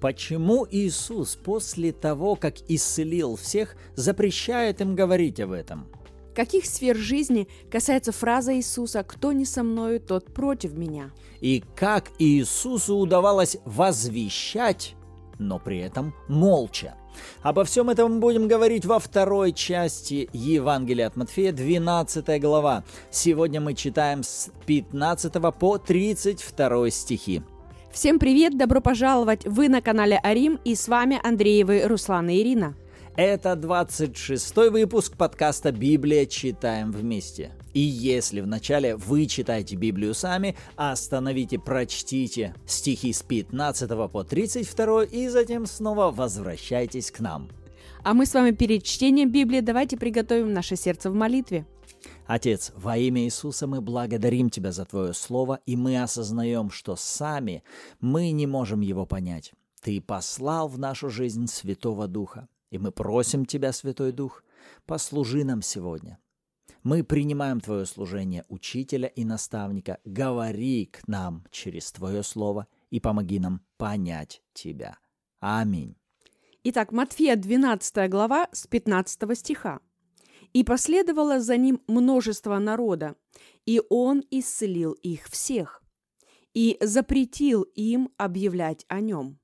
Почему Иисус после того, как исцелил всех, запрещает им говорить об этом? Каких сфер жизни касается фраза Иисуса «Кто не со мною, тот против меня»? И как Иисусу удавалось возвещать, но при этом молча? Обо всем этом мы будем говорить во второй части Евангелия от Матфея, 12 глава. Сегодня мы читаем с 15 по 32 стихи. Всем привет, добро пожаловать! Вы на канале Арим и с вами Андреевы Руслан и Ирина. Это 26-й выпуск подкаста «Библия. Читаем вместе». И если вначале вы читаете Библию сами, остановите, прочтите стихи с 15 по 32 и затем снова возвращайтесь к нам. А мы с вами перед чтением Библии давайте приготовим наше сердце в молитве. Отец, во имя Иисуса мы благодарим Тебя за Твое Слово, и мы осознаем, что сами мы не можем его понять. Ты послал в нашу жизнь Святого Духа, и мы просим Тебя, Святой Дух, послужи нам сегодня. Мы принимаем Твое служение учителя и наставника. Говори к нам через Твое Слово и помоги нам понять Тебя. Аминь. Итак, Матфея 12 глава с 15 стиха. И последовало за ним множество народа, и он исцелил их всех, и запретил им объявлять о нем.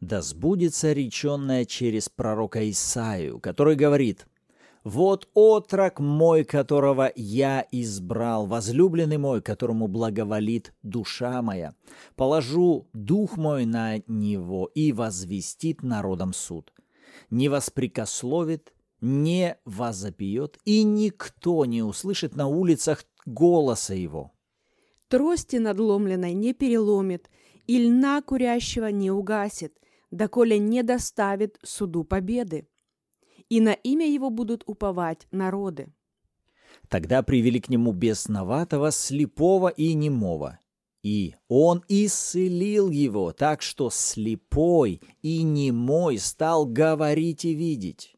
Да сбудется реченное через пророка Исаию, который говорит, «Вот отрок мой, которого я избрал, возлюбленный мой, которому благоволит душа моя. Положу дух мой на него и возвестит народом суд. Не воспрекословит не возопьет, и никто не услышит на улицах голоса его. Трости надломленной не переломит, и льна курящего не угасит, доколе не доставит суду победы. И на имя его будут уповать народы. Тогда привели к нему бесноватого, слепого и немого. И он исцелил его, так что слепой и немой стал говорить и видеть.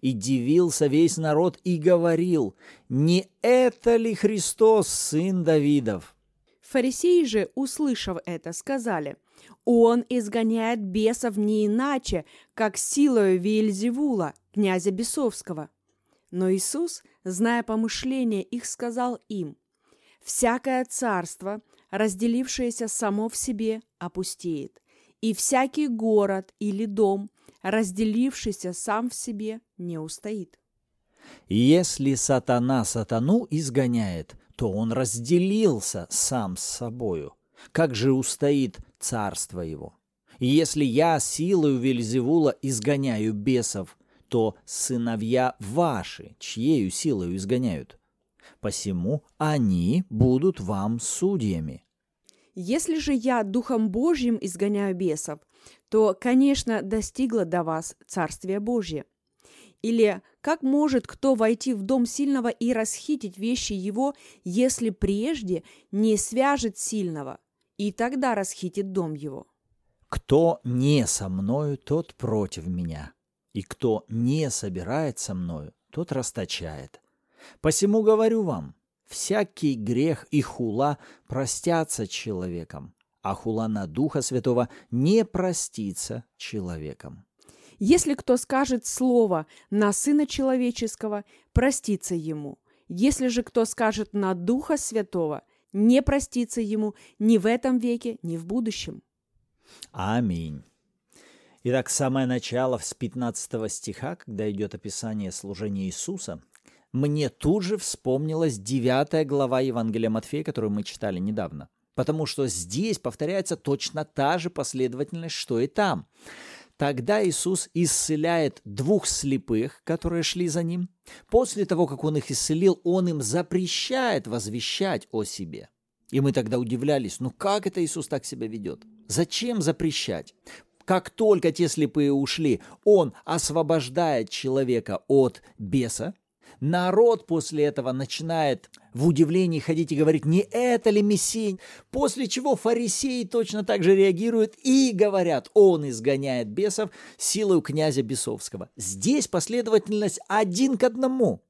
И дивился весь народ и говорил, «Не это ли Христос, сын Давидов?» Фарисеи же, услышав это, сказали, «Он изгоняет бесов не иначе, как силою Виельзевула, князя Бесовского». Но Иисус, зная помышления их, сказал им, «Всякое царство, разделившееся само в себе, опустеет, и всякий город или дом, разделившийся сам в себе, не устоит. Если сатана сатану изгоняет, то он разделился сам с собою. Как же устоит царство его? И если я силою Вельзевула изгоняю бесов, то сыновья ваши, чьею силою изгоняют? Посему они будут вам судьями. Если же я Духом Божьим изгоняю бесов, то, конечно, достигло до вас Царствие Божье. Или как может кто войти в дом сильного и расхитить вещи его, если прежде не свяжет сильного, и тогда расхитит дом его? Кто не со мною, тот против меня, и кто не собирает со мною, тот расточает. Посему говорю вам, всякий грех и хула простятся человеком, а хула на Духа Святого не простится человеком. Если кто скажет слово на Сына Человеческого, простится ему. Если же кто скажет на Духа Святого, не простится ему ни в этом веке, ни в будущем. Аминь. Итак, самое начало с 15 стиха, когда идет описание служения Иисуса, мне тут же вспомнилась 9 глава Евангелия Матфея, которую мы читали недавно. Потому что здесь повторяется точно та же последовательность, что и там. Тогда Иисус исцеляет двух слепых, которые шли за ним. После того, как он их исцелил, он им запрещает возвещать о себе. И мы тогда удивлялись, ну как это Иисус так себя ведет? Зачем запрещать? Как только те слепые ушли, он освобождает человека от беса, Народ после этого начинает в удивлении ходить и говорить, не это ли Мессия? После чего фарисеи точно так же реагируют и говорят, он изгоняет бесов силой князя Бесовского. Здесь последовательность один к одному.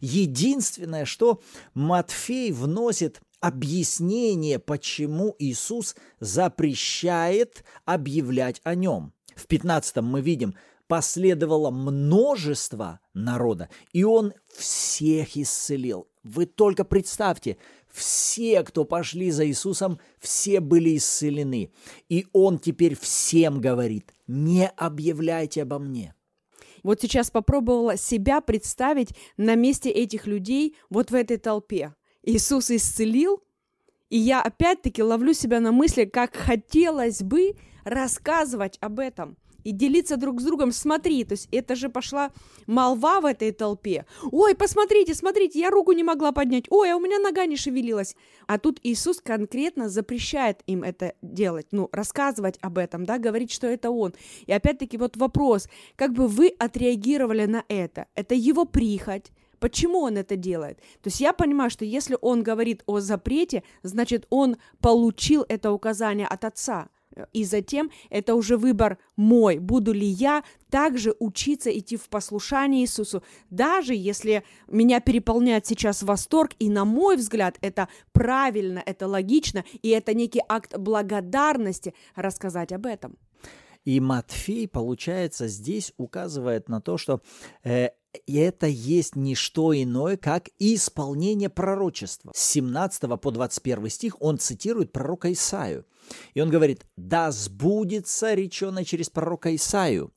Единственное, что Матфей вносит объяснение, почему Иисус запрещает объявлять о нем. В 15 мы видим, последовало множество народа, и он всех исцелил. Вы только представьте, все, кто пошли за Иисусом, все были исцелены. И он теперь всем говорит, не объявляйте обо мне. Вот сейчас попробовала себя представить на месте этих людей вот в этой толпе. Иисус исцелил, и я опять-таки ловлю себя на мысли, как хотелось бы рассказывать об этом и делиться друг с другом. Смотри, то есть это же пошла молва в этой толпе. Ой, посмотрите, смотрите, я руку не могла поднять. Ой, а у меня нога не шевелилась. А тут Иисус конкретно запрещает им это делать, ну, рассказывать об этом, да, говорить, что это Он. И опять-таки вот вопрос, как бы вы отреагировали на это? Это его прихоть, Почему он это делает? То есть я понимаю, что если он говорит о запрете, значит он получил это указание от отца. И затем это уже выбор мой, буду ли я также учиться идти в послушание Иисусу, даже если меня переполняет сейчас восторг, и на мой взгляд это правильно, это логично, и это некий акт благодарности рассказать об этом. И Матфей, получается, здесь указывает на то, что э, это есть не что иное, как исполнение пророчества. С 17 по 21 стих он цитирует пророка Исаию. И он говорит, «Да сбудется реченное через пророка Исаию».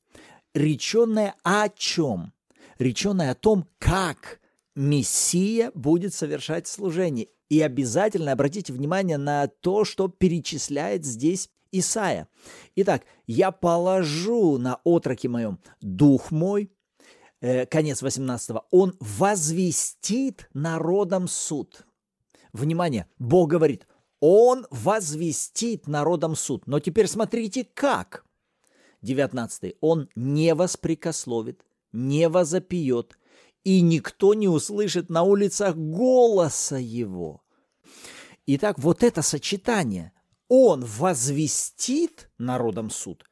Реченное о чем? Реченное о том, как Мессия будет совершать служение. И обязательно обратите внимание на то, что перечисляет здесь Исаия. Итак, «Я положу на отроке моем дух мой», конец 18 «Он возвестит народам суд». Внимание, Бог говорит – он возвестит народом суд. Но теперь смотрите, как. 19. Он не воспрекословит, не возопьет, и никто не услышит на улицах голоса его. Итак, вот это сочетание. Он возвестит народом суд,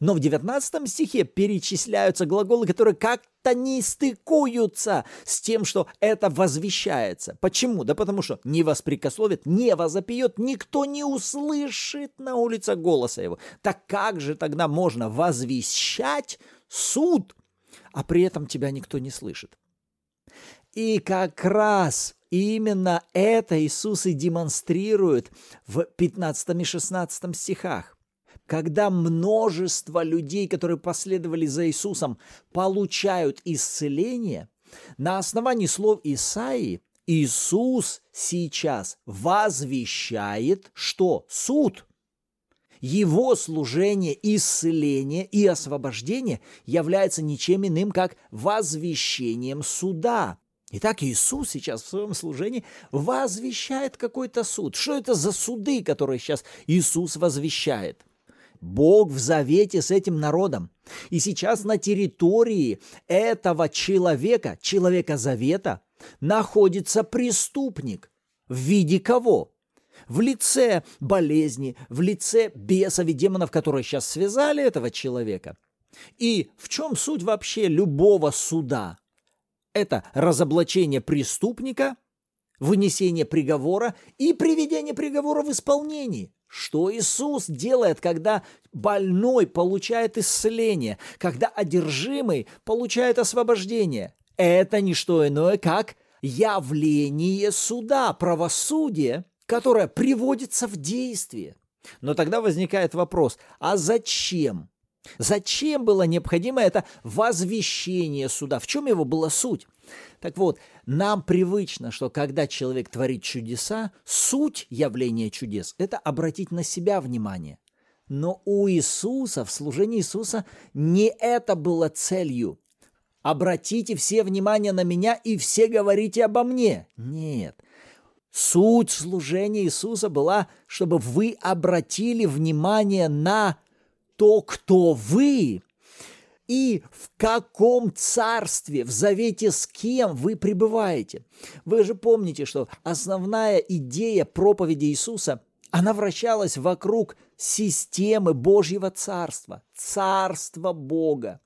но в 19 стихе перечисляются глаголы, которые как-то не стыкуются с тем, что это возвещается. Почему? Да потому что не воспрекословит, не возопьет, никто не услышит на улице голоса его. Так как же тогда можно возвещать суд, а при этом тебя никто не слышит? И как раз именно это Иисус и демонстрирует в 15 и 16 стихах когда множество людей, которые последовали за Иисусом, получают исцеление, на основании слов Исаии Иисус сейчас возвещает, что суд. Его служение, исцеление и освобождение является ничем иным, как возвещением суда. Итак, Иисус сейчас в своем служении возвещает какой-то суд. Что это за суды, которые сейчас Иисус возвещает? Бог в завете с этим народом. И сейчас на территории этого человека, человека завета, находится преступник. В виде кого? В лице болезни, в лице бесов и демонов, которые сейчас связали этого человека. И в чем суть вообще любого суда? Это разоблачение преступника, вынесение приговора и приведение приговора в исполнение. Что Иисус делает, когда больной получает исцеление, когда одержимый получает освобождение? Это не что иное, как явление суда, правосудие, которое приводится в действие. Но тогда возникает вопрос, а зачем? Зачем было необходимо это возвещение суда? В чем его была суть? Так вот, нам привычно, что когда человек творит чудеса, суть явления чудес – это обратить на себя внимание. Но у Иисуса, в служении Иисуса, не это было целью. Обратите все внимание на меня и все говорите обо мне. Нет. Суть служения Иисуса была, чтобы вы обратили внимание на то, кто вы, и в каком царстве, в завете с кем вы пребываете. Вы же помните, что основная идея проповеди Иисуса Она вращалась вокруг системы Божьего Царства, Царства Бога.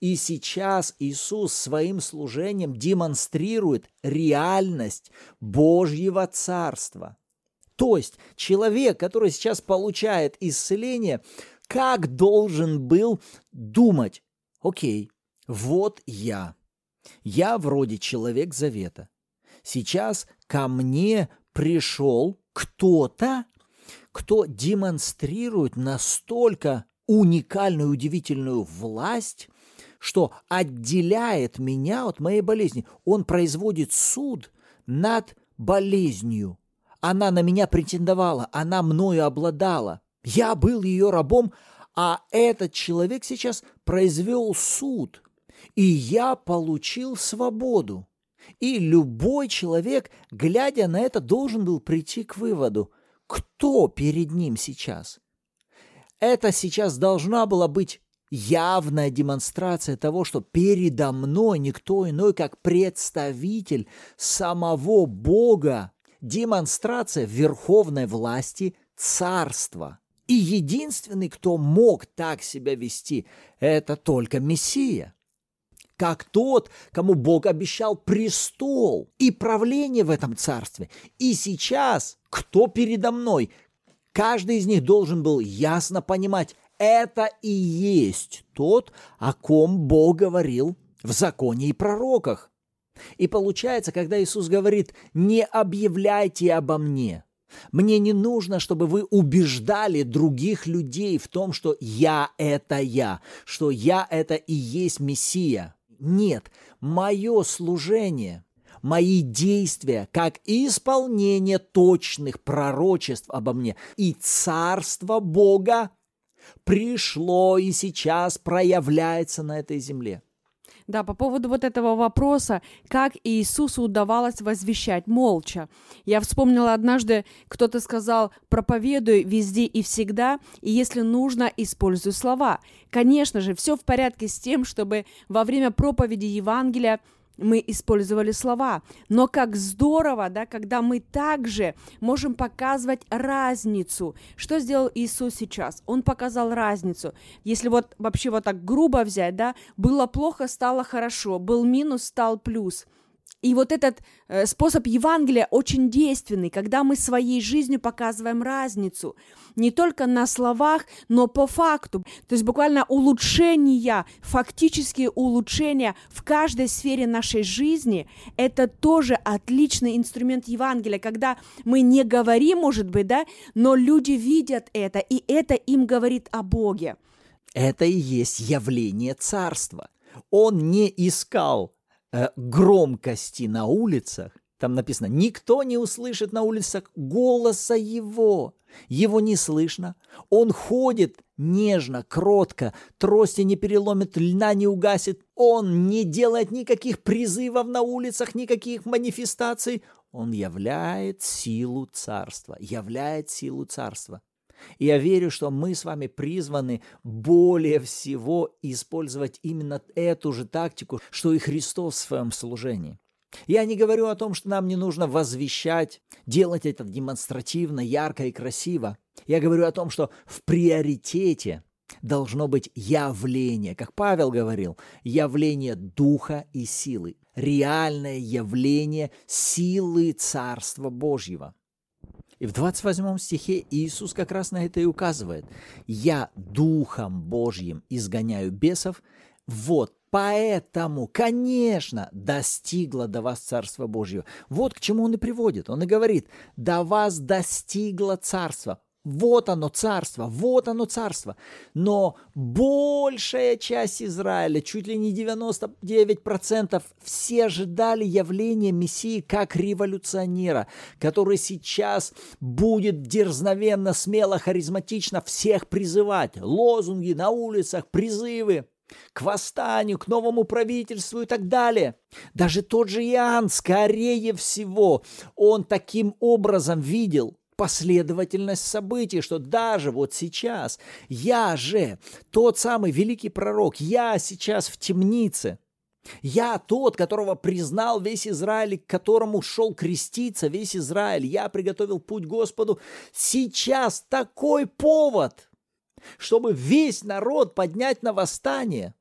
И сейчас Иисус своим служением демонстрирует реальность Божьего Царства. То есть человек, который сейчас получает исцеление, как должен был думать, окей, вот я, я вроде человек завета. Сейчас ко мне пришел кто-то, кто демонстрирует настолько уникальную, удивительную власть, что отделяет меня от моей болезни. Он производит суд над болезнью. Она на меня претендовала, она мною обладала. Я был ее рабом, а этот человек сейчас произвел суд, и я получил свободу. И любой человек, глядя на это, должен был прийти к выводу, кто перед ним сейчас. Это сейчас должна была быть явная демонстрация того, что передо мной никто иной, как представитель самого Бога, демонстрация верховной власти царства. И единственный, кто мог так себя вести, это только Мессия как тот, кому Бог обещал престол и правление в этом царстве. И сейчас, кто передо мной, каждый из них должен был ясно понимать, это и есть тот, о ком Бог говорил в законе и пророках. И получается, когда Иисус говорит, не объявляйте обо мне, мне не нужно, чтобы вы убеждали других людей в том, что я – это я, что я – это и есть Мессия. Нет, мое служение, мои действия, как исполнение точных пророчеств обо мне и Царство Бога пришло и сейчас проявляется на этой земле. Да, по поводу вот этого вопроса, как Иисусу удавалось возвещать молча. Я вспомнила однажды, кто-то сказал, проповедуй везде и всегда, и если нужно, используй слова. Конечно же, все в порядке с тем, чтобы во время проповеди Евангелия мы использовали слова. Но как здорово, да, когда мы также можем показывать разницу. Что сделал Иисус сейчас? Он показал разницу. Если вот вообще вот так грубо взять, да, было плохо, стало хорошо, был минус, стал плюс – и вот этот э, способ Евангелия очень действенный, когда мы своей жизнью показываем разницу. Не только на словах, но по факту. То есть буквально улучшения, фактические улучшения в каждой сфере нашей жизни – это тоже отличный инструмент Евангелия, когда мы не говорим, может быть, да, но люди видят это, и это им говорит о Боге. Это и есть явление царства. Он не искал громкости на улицах, там написано, никто не услышит на улицах голоса его. Его не слышно. Он ходит нежно, кротко, трости не переломит, льна не угасит. Он не делает никаких призывов на улицах, никаких манифестаций. Он являет силу царства, являет силу царства. Я верю, что мы с вами призваны более всего использовать именно эту же тактику, что и Христос в своем служении. Я не говорю о том, что нам не нужно возвещать, делать это демонстративно, ярко и красиво. Я говорю о том, что в приоритете должно быть явление, как Павел говорил, явление духа и силы, реальное явление силы Царства Божьего. И в 28 стихе Иисус как раз на это и указывает. «Я Духом Божьим изгоняю бесов, вот Поэтому, конечно, достигло до вас Царство Божье. Вот к чему он и приводит. Он и говорит, до вас достигло Царство. Вот оно царство, вот оно царство. Но большая часть Израиля, чуть ли не 99%, все ожидали явления Мессии как революционера, который сейчас будет дерзновенно, смело, харизматично всех призывать. Лозунги на улицах, призывы к восстанию, к новому правительству и так далее. Даже тот же Иоанн, скорее всего, он таким образом видел – последовательность событий, что даже вот сейчас я же тот самый великий пророк, я сейчас в темнице, Я тот, которого признал весь Израиль, к которому шел креститься весь Израиль. Я приготовил путь Господу. Сейчас такой повод, чтобы весь народ поднять на восстание.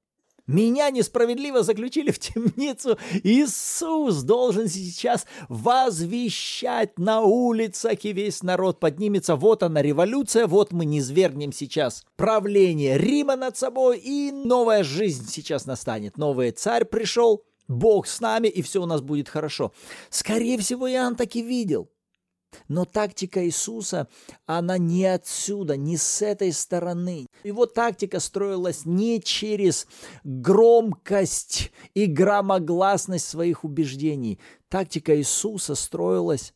Меня несправедливо заключили в темницу. Иисус должен сейчас возвещать на улицах, и весь народ поднимется. Вот она революция, вот мы не свергнем сейчас правление Рима над собой, и новая жизнь сейчас настанет. Новый царь пришел, Бог с нами, и все у нас будет хорошо. Скорее всего, Иоанн так и видел. Но тактика Иисуса, она не отсюда, не с этой стороны. Его тактика строилась не через громкость и громогласность своих убеждений. Тактика Иисуса строилась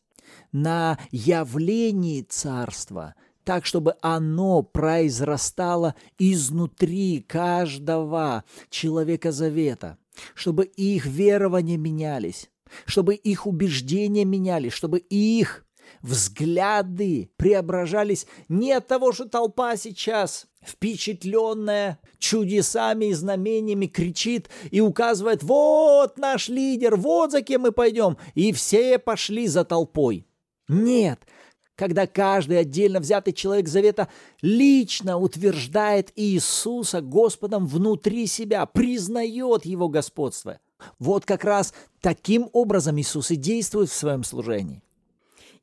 на явлении Царства, так, чтобы оно произрастало изнутри каждого человека завета, чтобы их верования менялись, чтобы их убеждения менялись, чтобы их взгляды преображались не от того, что толпа сейчас впечатленная чудесами и знамениями кричит и указывает, вот наш лидер, вот за кем мы пойдем, и все пошли за толпой. Нет, когда каждый отдельно взятый человек завета лично утверждает Иисуса Господом внутри себя, признает Его господство. Вот как раз таким образом Иисус и действует в своем служении.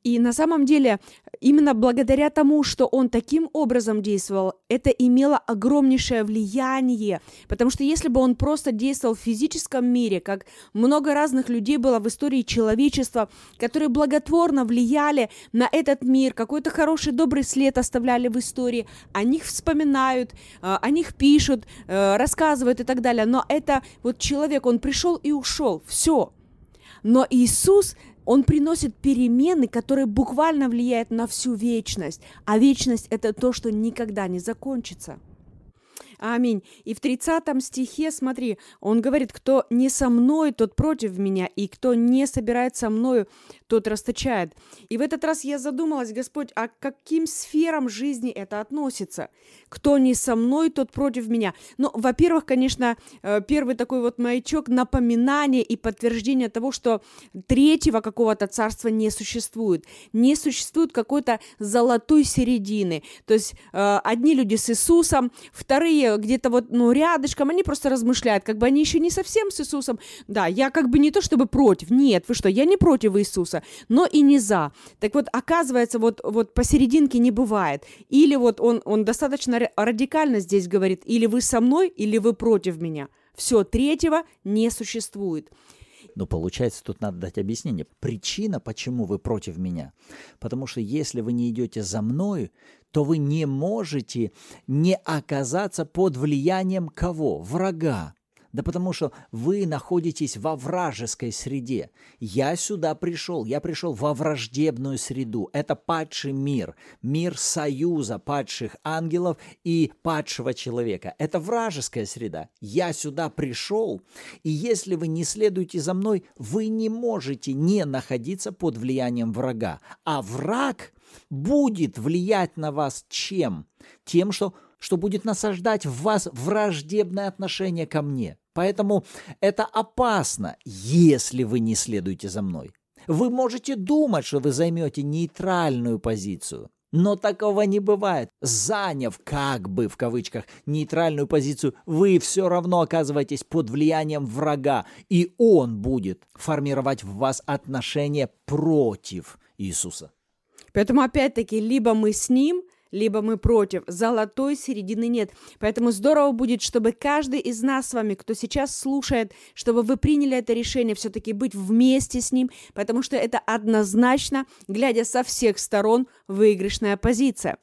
И на самом деле, именно благодаря тому, что он таким образом действовал, это имело огромнейшее влияние. Потому что если бы он просто действовал в физическом мире, как много разных людей было в истории человечества, которые благотворно влияли на этот мир, какой-то хороший, добрый след оставляли в истории, о них вспоминают, э, о них пишут, э, рассказывают и так далее. Но это вот человек, он пришел и ушел, все. Но Иисус он приносит перемены, которые буквально влияют на всю вечность. А вечность – это то, что никогда не закончится. Аминь. И в 30 стихе, смотри, он говорит, кто не со мной, тот против меня, и кто не собирает со мною, тот расточает. И в этот раз я задумалась, Господь, а к каким сферам жизни это относится? Кто не со мной, тот против меня. Ну, во-первых, конечно, э, первый такой вот маячок напоминание и подтверждение того, что третьего какого-то царства не существует. Не существует какой-то золотой середины. То есть э, одни люди с Иисусом, вторые где-то вот, ну, рядышком, они просто размышляют, как бы они еще не совсем с Иисусом. Да, я как бы не то чтобы против, нет, вы что, я не против Иисуса, но и не за. Так вот, оказывается, вот, вот посерединке не бывает. Или вот он, он достаточно радикально здесь говорит, или вы со мной, или вы против меня. Все, третьего не существует. Но получается, тут надо дать объяснение. Причина, почему вы против меня. Потому что если вы не идете за мной, то вы не можете не оказаться под влиянием кого? Врага. Да потому что вы находитесь во вражеской среде. Я сюда пришел, я пришел во враждебную среду. Это падший мир, мир союза падших ангелов и падшего человека. Это вражеская среда. Я сюда пришел, и если вы не следуете за мной, вы не можете не находиться под влиянием врага. А враг будет влиять на вас чем? Тем, что что будет насаждать в вас враждебное отношение ко мне. Поэтому это опасно, если вы не следуете за мной. Вы можете думать, что вы займете нейтральную позицию, но такого не бывает. Заняв, как бы в кавычках, нейтральную позицию, вы все равно оказываетесь под влиянием врага, и он будет формировать в вас отношения против Иисуса. Поэтому опять-таки либо мы с ним – либо мы против. Золотой середины нет. Поэтому здорово будет, чтобы каждый из нас с вами, кто сейчас слушает, чтобы вы приняли это решение все-таки быть вместе с ним, потому что это однозначно, глядя со всех сторон, выигрышная позиция.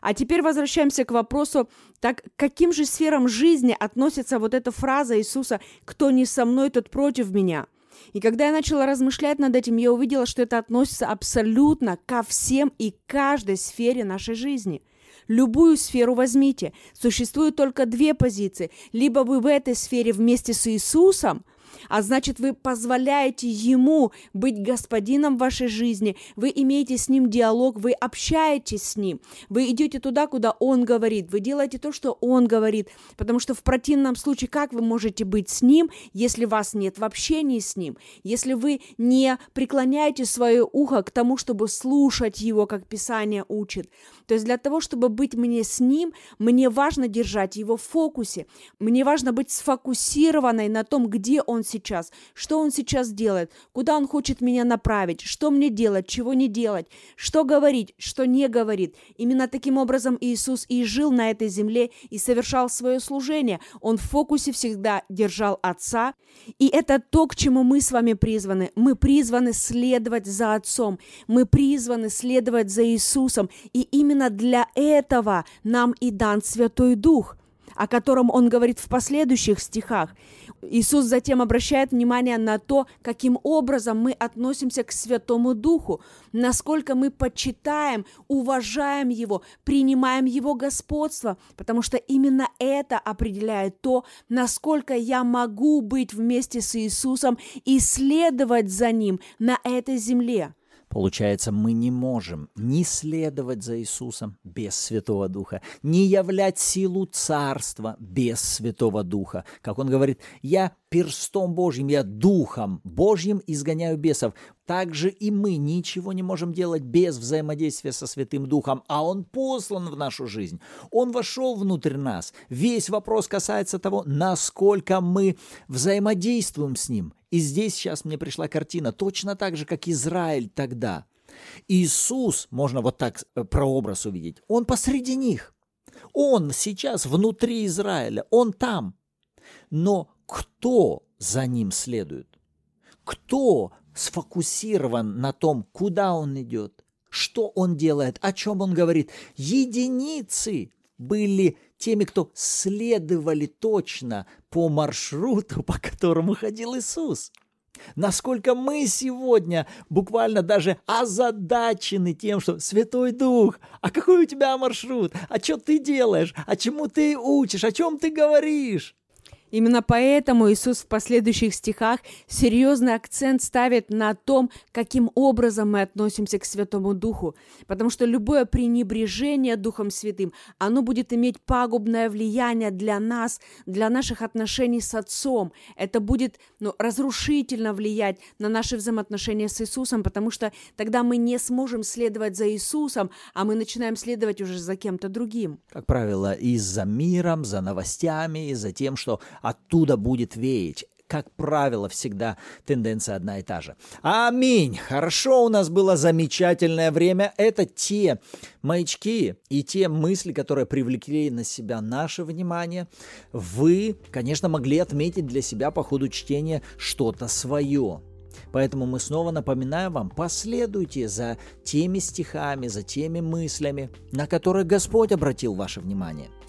А теперь возвращаемся к вопросу, так к каким же сферам жизни относится вот эта фраза Иисуса «Кто не со мной, тот против меня»? И когда я начала размышлять над этим, я увидела, что это относится абсолютно ко всем и каждой сфере нашей жизни. Любую сферу возьмите. Существует только две позиции. Либо вы в этой сфере вместе с Иисусом, а значит, вы позволяете Ему быть господином вашей жизни, вы имеете с Ним диалог, вы общаетесь с Ним, вы идете туда, куда Он говорит, вы делаете то, что Он говорит, потому что в противном случае как вы можете быть с Ним, если вас нет в общении с Ним, если вы не преклоняете свое ухо к тому, чтобы слушать Его, как Писание учит. То есть для того, чтобы быть мне с Ним, мне важно держать Его в фокусе, мне важно быть сфокусированной на том, где Он сейчас, что Он сейчас делает, куда Он хочет меня направить, что мне делать, чего не делать, что говорить, что не говорит. Именно таким образом Иисус и жил на этой земле и совершал свое служение. Он в фокусе всегда держал Отца. И это то, к чему мы с вами призваны. Мы призваны следовать за Отцом. Мы призваны следовать за Иисусом. И именно для этого нам и дан Святой Дух – о котором он говорит в последующих стихах. Иисус затем обращает внимание на то, каким образом мы относимся к Святому Духу, насколько мы почитаем, уважаем Его, принимаем Его господство, потому что именно это определяет то, насколько я могу быть вместе с Иисусом и следовать за Ним на этой земле. Получается, мы не можем ни следовать за Иисусом без Святого Духа, ни являть силу Царства без Святого Духа. Как он говорит, я перстом Божьим, я Духом Божьим изгоняю бесов. Также и мы ничего не можем делать без взаимодействия со Святым Духом, а Он послан в нашу жизнь. Он вошел внутрь нас. Весь вопрос касается того, насколько мы взаимодействуем с Ним. И здесь сейчас мне пришла картина, точно так же, как Израиль тогда. Иисус, можно вот так э, прообраз увидеть, Он посреди них. Он сейчас внутри Израиля, Он там. Но кто за ним следует? Кто сфокусирован на том, куда он идет, что он делает, о чем он говорит? Единицы были теми, кто следовали точно по маршруту, по которому ходил Иисус. Насколько мы сегодня буквально даже озадачены тем, что Святой Дух, а какой у тебя маршрут, а что ты делаешь, а чему ты учишь, о чем ты говоришь? Именно поэтому Иисус в последующих стихах серьезный акцент ставит на том, каким образом мы относимся к Святому Духу, потому что любое пренебрежение Духом Святым, оно будет иметь пагубное влияние для нас, для наших отношений с Отцом. Это будет ну, разрушительно влиять на наши взаимоотношения с Иисусом, потому что тогда мы не сможем следовать за Иисусом, а мы начинаем следовать уже за кем-то другим. Как правило, и за миром, за новостями, и за тем, что оттуда будет веять. Как правило, всегда тенденция одна и та же. Аминь. Хорошо у нас было замечательное время. Это те маячки и те мысли, которые привлекли на себя наше внимание. Вы, конечно, могли отметить для себя по ходу чтения что-то свое. Поэтому мы снова напоминаем вам, последуйте за теми стихами, за теми мыслями, на которые Господь обратил ваше внимание –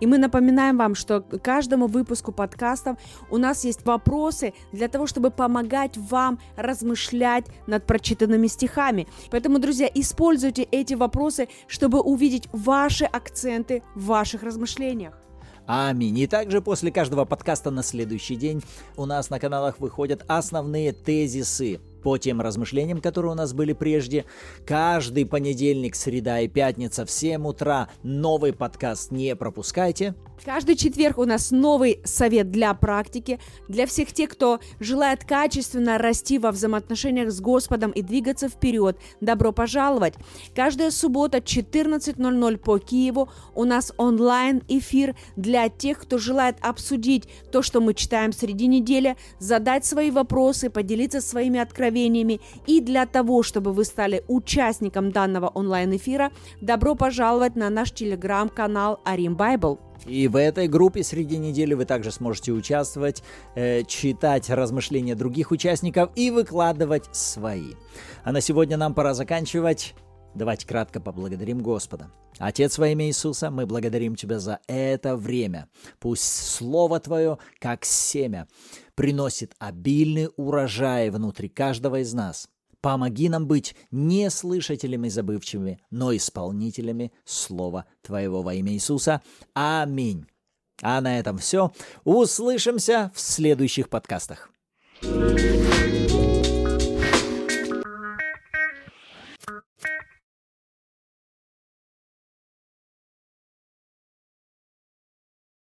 и мы напоминаем вам, что каждому выпуску подкастов у нас есть вопросы для того, чтобы помогать вам размышлять над прочитанными стихами. Поэтому, друзья, используйте эти вопросы, чтобы увидеть ваши акценты в ваших размышлениях. Аминь. И также после каждого подкаста на следующий день у нас на каналах выходят основные тезисы по тем размышлениям, которые у нас были прежде. Каждый понедельник, среда и пятница в 7 утра новый подкаст не пропускайте. Каждый четверг у нас новый совет для практики, для всех тех, кто желает качественно расти во взаимоотношениях с Господом и двигаться вперед. Добро пожаловать! Каждая суббота 14.00 по Киеву у нас онлайн-эфир для тех, кто желает обсудить то, что мы читаем среди недели, задать свои вопросы, поделиться своими откровениями. И для того, чтобы вы стали участником данного онлайн-эфира, добро пожаловать на наш телеграм-канал Арим Байбл. И в этой группе среди недели вы также сможете участвовать, э, читать размышления других участников и выкладывать свои. А на сегодня нам пора заканчивать. Давайте кратко поблагодарим Господа. Отец во имя Иисуса, мы благодарим Тебя за это время. Пусть Слово Твое, как семя, приносит обильный урожай внутри каждого из нас – Помоги нам быть не слышателями забывчивыми, но исполнителями Слова Твоего во имя Иисуса. Аминь. А на этом все. Услышимся в следующих подкастах. thank you